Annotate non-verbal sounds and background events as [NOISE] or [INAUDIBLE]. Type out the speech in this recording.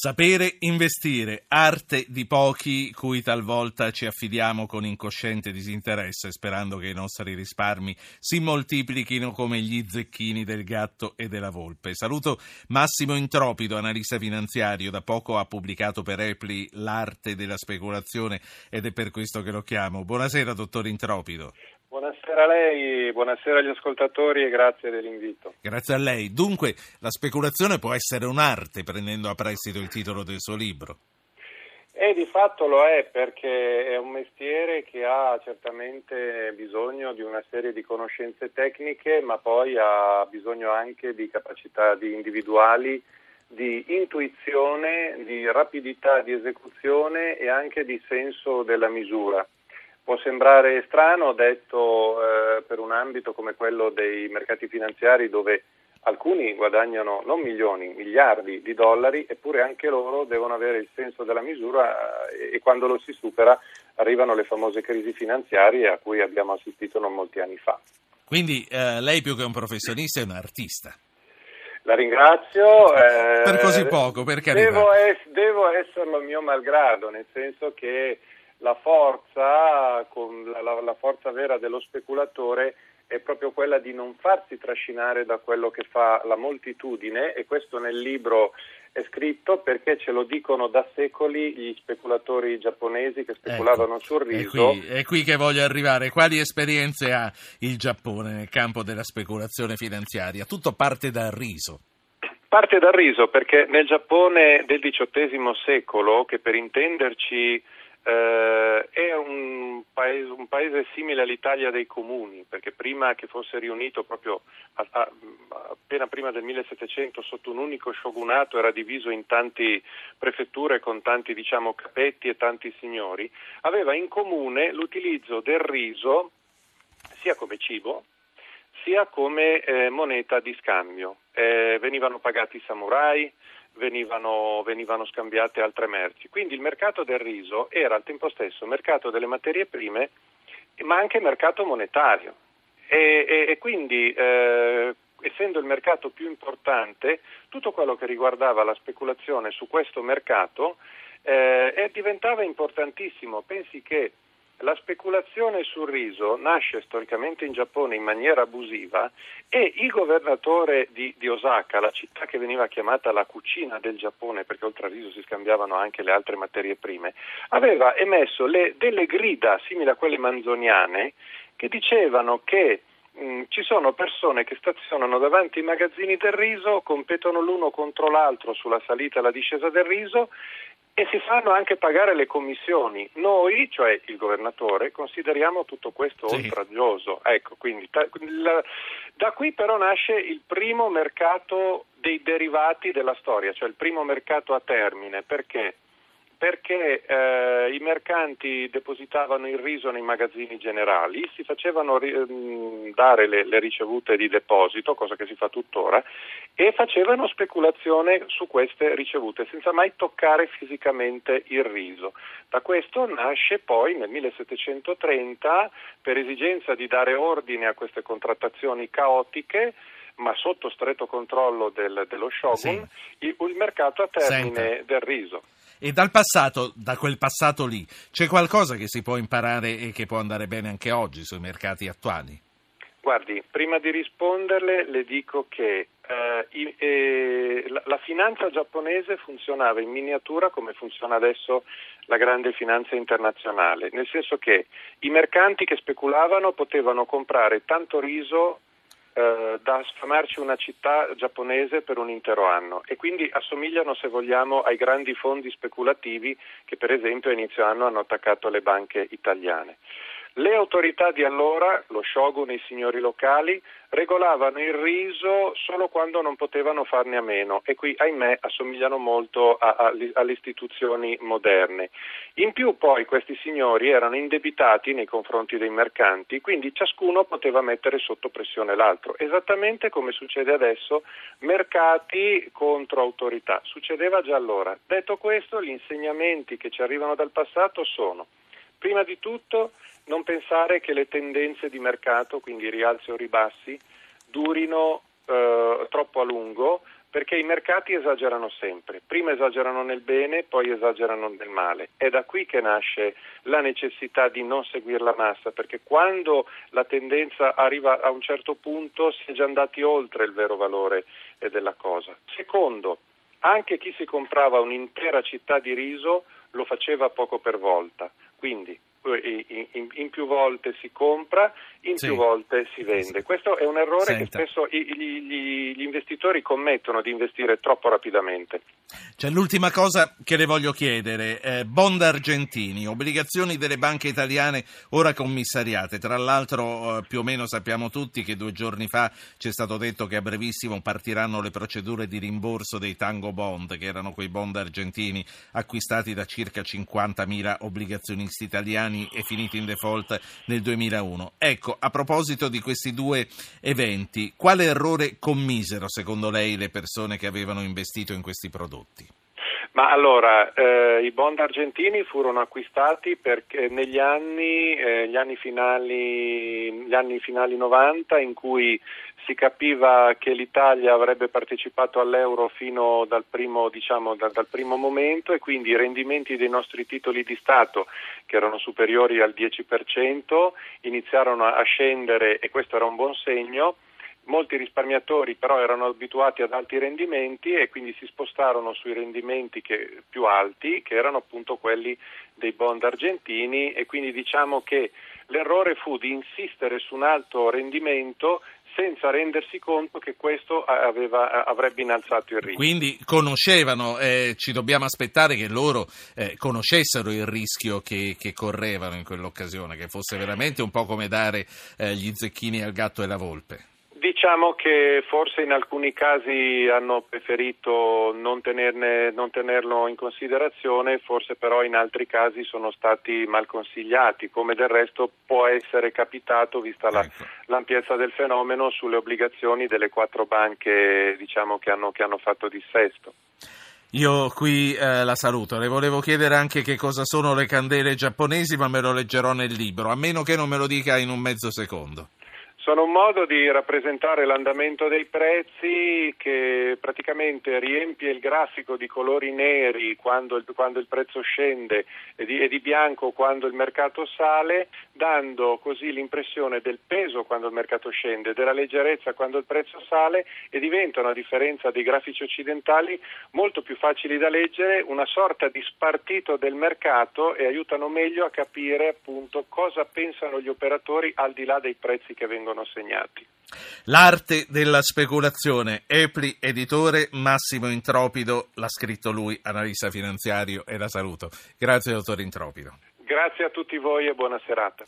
Sapere investire, arte di pochi cui talvolta ci affidiamo con incosciente disinteresse, sperando che i nostri risparmi si moltiplichino come gli zecchini del gatto e della volpe. Saluto Massimo Intropido, analista finanziario, da poco ha pubblicato per Epli L'arte della speculazione ed è per questo che lo chiamo. Buonasera, dottor Intropido. Buonasera a lei, buonasera agli ascoltatori e grazie dell'invito. Grazie a lei. Dunque, la speculazione può essere un'arte, prendendo a prestito il titolo del suo libro. E di fatto lo è perché è un mestiere che ha certamente bisogno di una serie di conoscenze tecniche, ma poi ha bisogno anche di capacità di individuali, di intuizione, di rapidità di esecuzione e anche di senso della misura. Può sembrare strano detto eh, per un ambito come quello dei mercati finanziari dove alcuni guadagnano non milioni, miliardi di dollari, eppure anche loro devono avere il senso della misura eh, e quando lo si supera arrivano le famose crisi finanziarie a cui abbiamo assistito non molti anni fa. Quindi eh, lei più che un professionista è un artista. La ringrazio. [LAUGHS] Eh, per così poco, per carità. Devo, es- devo esserlo mio malgrado, nel senso che la forza, la, la, forza vera dello speculatore è proprio quella di non farsi trascinare da quello che fa la moltitudine e questo nel libro è scritto perché ce lo dicono da secoli gli speculatori giapponesi che speculavano ecco, sul riso. È qui, è qui, che voglio arrivare. Quali esperienze ha il Giappone nel campo della speculazione finanziaria? Tutto parte dal riso. Parte dal riso perché nel Giappone del XVIII secolo, che per intenderci eh, è un paese, un paese, simile all'Italia dei comuni, perché prima che fosse riunito proprio a, a, appena prima del 1700 sotto un unico shogunato era diviso in tante prefetture con tanti diciamo, capetti e tanti signori, aveva in comune l'utilizzo del riso sia come cibo sia come eh, moneta di scambio. Eh, venivano pagati i samurai, venivano, venivano, scambiate altre merci. Quindi il mercato del riso era al tempo stesso mercato delle materie prime, ma anche mercato monetario. E, e, e quindi, eh, essendo il mercato più importante, tutto quello che riguardava la speculazione su questo mercato eh, diventava importantissimo. Pensi che la speculazione sul riso nasce storicamente in Giappone in maniera abusiva e il governatore di, di, Osaka, la città che veniva chiamata la cucina del Giappone, perché oltre al riso si scambiavano anche le altre materie prime, aveva emesso le, delle grida simili a quelle manzoniane che dicevano che mh, ci sono persone che stazionano davanti ai magazzini del riso, competono l'uno contro l'altro sulla salita e la discesa del riso e si fanno anche pagare le commissioni. Noi, cioè il governatore, consideriamo tutto questo sì. oltraggioso. Ecco, quindi, ta, la, da qui però nasce il primo mercato dei derivati della storia, cioè il primo mercato a termine. Perché? Perché eh, i mercanti depositavano il riso nei magazzini generali, si facevano ri- mm, dare le, le, ricevute di deposito, cosa che si fa tuttora, e facevano speculazione su queste ricevute senza mai toccare fisicamente il riso. Da questo nasce poi nel 1730, per esigenza di dare ordine a queste contrattazioni caotiche, ma sotto stretto controllo del, dello shogun, sì. il, il, mercato a termine Senta. del riso. E dal passato, da quel passato lì, c'è qualcosa che si può imparare e che può andare bene anche oggi sui mercati attuali? Guardi, prima di risponderle le dico che eh, i, eh, la, la, finanza giapponese funzionava in miniatura come funziona adesso la grande finanza internazionale, nel senso che i mercanti che speculavano potevano comprare tanto riso eh, da sfamarci una città giapponese per un intero anno e quindi assomigliano, se vogliamo, ai grandi fondi speculativi che per esempio a inizio anno hanno attaccato le banche italiane. Le autorità di allora, lo shogun e i signori locali, regolavano il riso solo quando non potevano farne a meno e qui, ahimè, assomigliano molto a, a, alle istituzioni moderne. In più poi questi signori erano indebitati nei confronti dei mercanti, quindi ciascuno poteva mettere sotto pressione l'altro, esattamente come succede adesso, mercati contro autorità. Succedeva già allora. Detto questo, gli insegnamenti che ci arrivano dal passato sono, prima di tutto, non pensare che le tendenze di mercato, quindi rialzi o ribassi, durino eh, troppo a lungo, perché i mercati esagerano sempre, prima esagerano nel bene, poi esagerano nel male. È da qui che nasce la necessità di non seguire la massa, perché quando la tendenza arriva a un certo punto si è già andati oltre il vero valore eh, della cosa. Secondo, anche chi si comprava un'intera città di riso lo faceva poco per volta, quindi in, in, in, più volte si compra, in sì. più volte si vende. Questo è un errore Senta. che spesso gli, gli, gli, investitori commettono di investire troppo rapidamente. C'è l'ultima cosa che le voglio chiedere, eh, bond argentini, obbligazioni delle banche italiane ora commissariate, tra l'altro eh, più o meno sappiamo tutti che due giorni fa ci è stato detto che a brevissimo partiranno le procedure di rimborso dei tango bond, che erano quei bond argentini acquistati da circa 50.000 obbligazionisti italiani italiani e finiti in default nel 2001. Ecco, a proposito di questi due eventi, quale errore commisero secondo lei le persone che avevano investito in questi prodotti? Ma allora, eh, i bond argentini furono acquistati perché negli anni, eh, gli anni, finali, gli anni finali 90 in cui si capiva che l'Italia avrebbe partecipato all'euro fino dal primo, diciamo, da, dal primo, momento e quindi i rendimenti dei nostri titoli di Stato, che erano superiori al 10%, iniziarono a scendere e questo era un buon segno molti risparmiatori però erano abituati ad alti rendimenti e quindi si spostarono sui rendimenti che, più alti, che erano appunto quelli dei bond argentini e quindi diciamo che l'errore fu di insistere su un alto rendimento senza rendersi conto che questo aveva, avrebbe innalzato il rischio. Quindi conoscevano, eh, ci dobbiamo aspettare che loro eh, conoscessero il rischio che, che, correvano in quell'occasione, che fosse veramente un po' come dare eh, gli zecchini al gatto e la volpe. Diciamo che forse in alcuni casi hanno preferito non, tenerne, non, tenerlo in considerazione, forse però in altri casi sono stati mal consigliati, come del resto può essere capitato vista la, ecco. l'ampiezza del fenomeno sulle obbligazioni delle quattro banche diciamo, che, hanno, che hanno fatto dissesto. Io qui eh, la saluto, le volevo chiedere anche che cosa sono le candele giapponesi, ma me lo leggerò nel libro, a meno che non me lo dica in un mezzo secondo. Sono un modo di rappresentare l'andamento dei prezzi che praticamente riempie il grafico di colori neri quando il, quando il prezzo scende e di, e di, bianco quando il mercato sale, dando così l'impressione del peso quando il mercato scende, della leggerezza quando il prezzo sale e diventano, a differenza dei grafici occidentali, molto più facili da leggere, una sorta di spartito del mercato e aiutano meglio a capire appunto cosa pensano gli operatori al di là dei prezzi che vengono sono segnati. L'arte della speculazione, Epli, editore, Massimo Intropido, l'ha scritto lui, analista finanziario e la saluto. Grazie dottor Intropido. Grazie a tutti voi e buona serata.